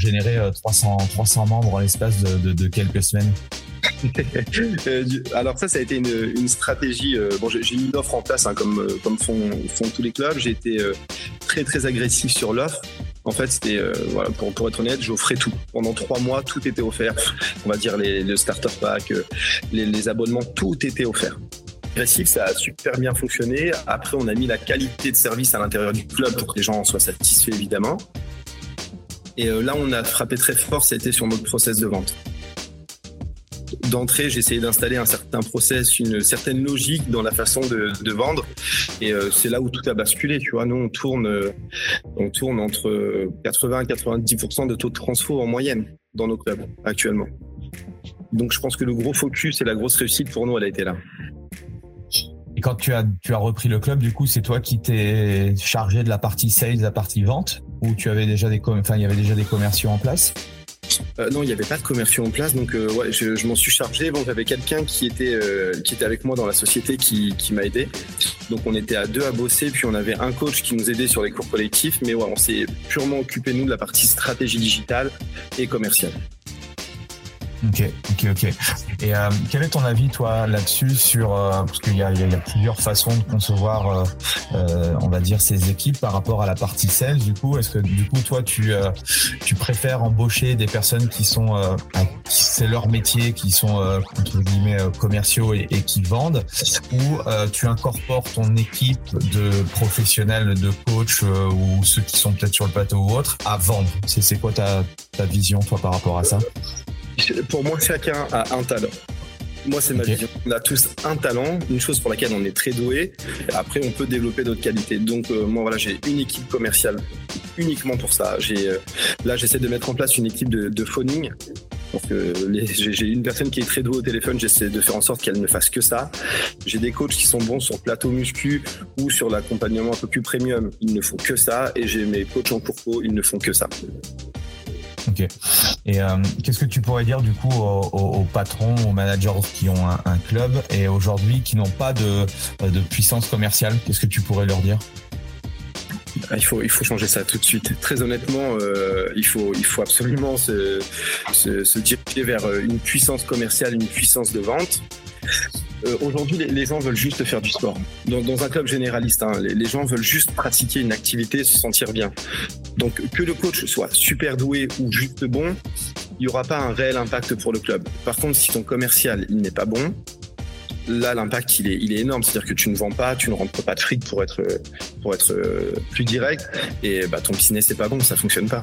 Générer 300, euh, 300 membres en l'espace de quelques semaines Euh, alors ça, ça a été une, stratégie. Euh, bon, j'ai mis l'offre en place, hein, comme, comme font, font, tous les clubs. J'ai été très très agressif sur l'offre. En fait, c'était voilà, pour, pour, être honnête, j'offrais tout. Pendant trois mois, tout était offert. On va dire le starter pack, les, les abonnements, tout était offert. Agressif, ça a super bien fonctionné. Après, on a mis la qualité de service à l'intérieur du club pour que les gens en soient satisfaits, évidemment. Et là, on a frappé très fort, c'était sur notre process de vente d'entrée, j'ai essayé d'installer un certain process, une certaine logique dans la façon de, vendre. Et euh, c'est là où tout a basculé. Tu vois, nous on tourne, euh, on tourne entre 80 et 90% de taux de transfo en moyenne dans nos clubs actuellement. Donc je pense que le gros focus et la grosse réussite pour nous, elle a été là. Et quand tu as, repris le club, du coup, c'est toi qui t'es chargé de la partie sales, la partie vente, ou tu avais déjà des, enfin, il y avait déjà des commerciaux en place euh, non, il n'y avait pas de commerciaux en place, donc euh, ouais, je, m'en suis chargé. Bon, j'avais quelqu'un qui était euh, qui était avec moi dans la société qui, m'a aidé. Donc on était à deux à bosser, puis on avait un coach qui nous aidait sur les cours collectifs, mais on s'est purement occupé nous de la partie stratégie digitale et commerciale. Ok, ok, ok. Et euh, quel est ton avis, toi, là-dessus, sur euh, parce qu'il y a, y a, plusieurs façons de concevoir, euh, euh, on va dire, ces équipes par rapport à la partie sales. Du coup, est-ce que du coup, toi, tu euh, tu préfères embaucher des personnes qui sont, c'est leur métier, qui sont entre guillemets commerciaux et, et, qui vendent, ou tu incorpores ton équipe de professionnels, de coachs ou ceux qui sont peut-être sur le plateau ou autre à vendre? C'est quoi ta ta vision, toi, par rapport à ça? Pour moi, chacun a un talent. Moi, c'est ma vision. On a tous un talent, une chose pour laquelle on est très doué. Après, on peut développer d'autres qualités. Donc, euh, moi, voilà, j'ai une équipe commerciale uniquement pour ça. J'ai euh, là, j'essaie de mettre en place une équipe de, de phoning. J'ai une personne qui est très douée au téléphone. J'essaie de faire en sorte qu'elle ne fasse que ça. J'ai des coachs qui sont bons sur plateau muscu ou sur l'accompagnement un peu plus premium. Ils ne font que ça. Et j'ai mes coachs en cours ils ne font que ça. Et euh, qu'est-ce que tu pourrais dire du coup aux, patrons, aux managers qui ont un, club et aujourd'hui qui n'ont pas de, de puissance commerciale? Qu'est-ce que tu pourrais leur dire? Ah, il faut, il faut changer ça tout de suite. Très honnêtement, euh, il, faut, il faut absolument se, se, diriger vers une puissance commerciale, une puissance de vente. Euh, aujourd'hui, les, gens veulent juste faire du sport. Dans, un club généraliste, hein, les, gens veulent juste pratiquer une activité, se sentir bien. Donc, que le coach soit super doué ou juste bon, il n'y aura pas un réel impact pour le club. Par contre, si ton commercial n'est pas bon, là l'impact il est, énorme. C'est-à-dire que tu ne vends pas, tu ne rentres pas de fric pour être, euh, plus direct, et bah, ton business n'est pas bon, ça fonctionne pas.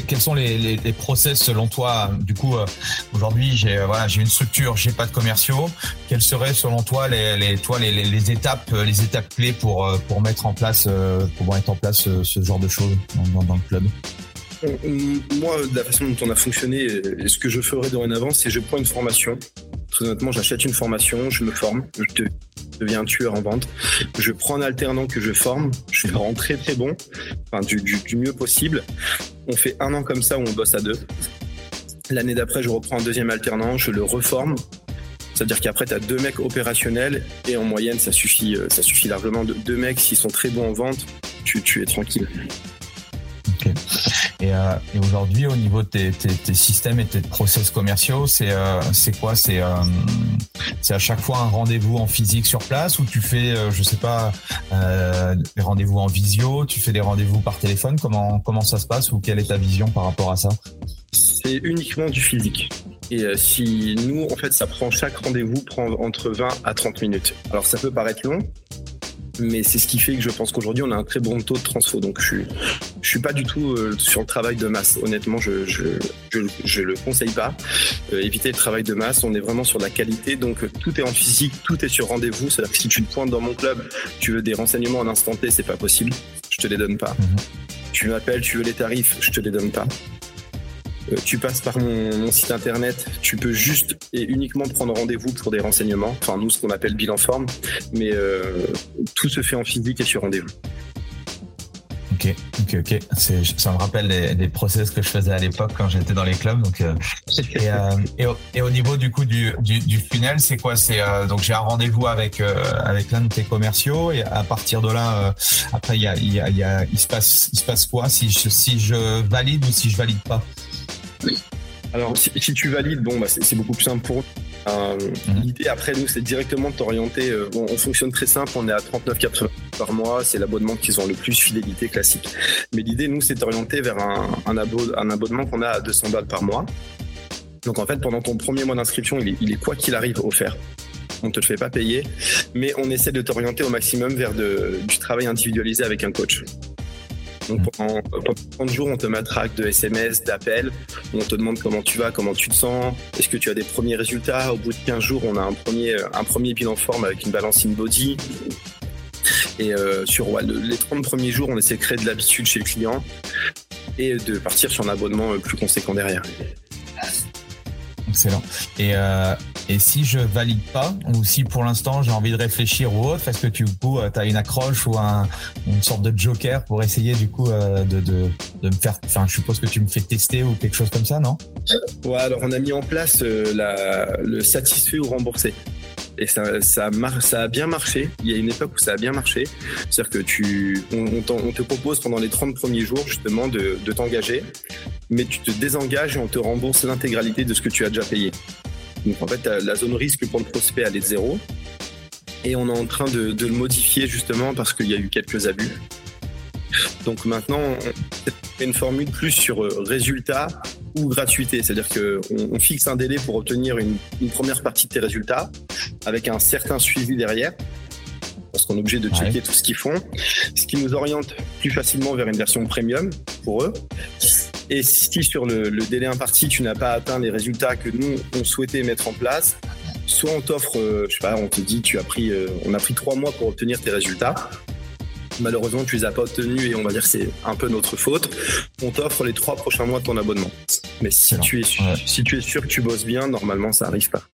Quels sont les, les, les, process selon toi Du coup, euh, aujourd'hui, j'ai euh, voilà, j'ai une structure, j'ai pas de commerciaux. Quelles seraient selon toi les, les toi les, étapes euh, les étapes clés pour pour mettre en place pour mettre en place ce, genre de choses dans, dans, le club? Moi, la façon dont on a fonctionné, ce que je ferai dorénavant, c'est je prends une formation. Très honnêtement, j'achète une formation, je me forme, je deviens tueur en vente. Je prends un alternant que je forme, je le rends très très bon, enfin du, du, du mieux possible. On fait un an comme ça où on bosse à deux. L'année d'après, je reprends un deuxième alternant, je le reforme. C'est-à-dire qu'après, tu as deux mecs opérationnels et en moyenne, ça suffit, euh, ça suffit largement. Deux mecs, s'ils sont très bons en vente, tu, es tranquille. Et, euh, et aujourd'hui, au niveau de tes, systèmes et tes process commerciaux, c'est euh, quoi? C'est euh, c'est à chaque fois un rendez-vous en physique sur place ou tu fais, je sais pas, des rendez-vous en visio, tu fais des rendez-vous par téléphone? Comment comment ça se passe ou quelle est ta vision par rapport à ça? C'est uniquement du physique. Et si nous, en fait, ça prend chaque rendez-vous prend entre 20 à 30 minutes. Alors ça peut paraître long, mais c'est ce qui fait que je pense qu'aujourd'hui on a un très bon taux de transfo. Donc je suis Je suis pas du tout euh, sur le travail de masse. Honnêtement, je je, je, le conseille pas. Euh, éviter le travail de masse. On est vraiment sur la qualité. Donc tout est en physique, tout est sur rendez-vous. C'est-à-dire que si tu te pointes dans mon club, tu veux des renseignements en instant T, c'est pas possible. Je te les donne pas. Mhm. Tu m'appelles, tu veux les tarifs, je te les donne pas. Euh, tu passes par mon, site internet, tu peux juste et uniquement prendre rendez-vous pour des renseignements, enfin nous ce qu'on appelle bilan forme, mais euh, tout se fait en physique et sur rendez-vous. Ok, ok, ok. Ça me rappelle des, process que je faisais à l'époque quand j'étais dans les clubs. Donc, euh, et, au, niveau du coup du, du, funnel, c'est quoi? C'est donc j'ai un rendez-vous avec avec l'un de tes commerciaux et à partir de là, après il y a, il, y a, il se passe il se passe quoi? Si je si je valide ou si je valide pas? Alors, si, tu valides, bon, bah, c'est beaucoup plus simple pour eux. Euh, mhm. L'idée après nous, c'est directement de t'orienter. Euh, bon, on fonctionne très simple, on est à 39,80 par mois, c'est l'abonnement qu'ils ont le plus fidélité classique. Mais l'idée, nous, c'est d'orienter vers un, un, un abonnement qu'on a à 200 balles par mois. Donc en fait, pendant ton premier mois d'inscription, il est, il est quoi qu'il arrive offert. On te le fait pas payer, mais on essaie de t'orienter au maximum vers de, du travail individualisé avec un coach. Donc pendant, 30 jours, on te matraque de SMS, d'appels, on te demande comment tu vas, comment tu te sens, est-ce que tu as des premiers résultats. Au bout de 15 jours, on a un premier, un premier bilan forme avec une balance in body. Et euh, sur les 30 premiers jours, on essaie de créer de l'habitude chez le client et de partir sur un abonnement plus conséquent derrière. Excellent. Et, euh, et si je valide pas, ou si pour l'instant j'ai envie de réfléchir ou autre, est-ce que tu euh, as une accroche ou un, une sorte de joker pour essayer du coup euh, de, de, de, me faire, enfin je suppose que tu me fais tester ou quelque chose comme ça, non? Ouais, alors on a mis en place euh, la, le satisfait ou remboursé et ça, ça, ça a bien marché. Il y a une époque où ça a bien marché. C'est-à-dire que tu, on, te propose pendant les 30 premiers jours justement de, de t'engager, mais tu te désengages et on te rembourse l'intégralité de ce que tu as déjà payé. Donc en fait, la zone risque pour le prospect, elle est de zéro. Et on est en train de, le modifier justement parce qu'il y a eu quelques abus. Donc maintenant, on fait une formule plus sur euh, résultat ou gratuité. C'est-à-dire qu'on on fixe un délai pour obtenir une, première partie de tes résultats avec un certain suivi derrière. Parce qu'on est obligé de checker tout ce qu'ils font. Ce qui nous oriente plus facilement vers une version premium pour eux. Et si sur le, le délai imparti, tu n'as pas atteint les résultats que nous, on souhaitait mettre en place, soit on t'offre, euh, je sais pas, on te dit, tu as pris, euh, on a pris trois mois pour obtenir tes résultats. Malheureusement, tu les as pas obtenus et on va dire que c'est un peu notre faute. On t'offre les trois prochains mois de ton abonnement. Mais si tu es, si tu es sûr que tu bosses bien, normalement, ça arrive pas.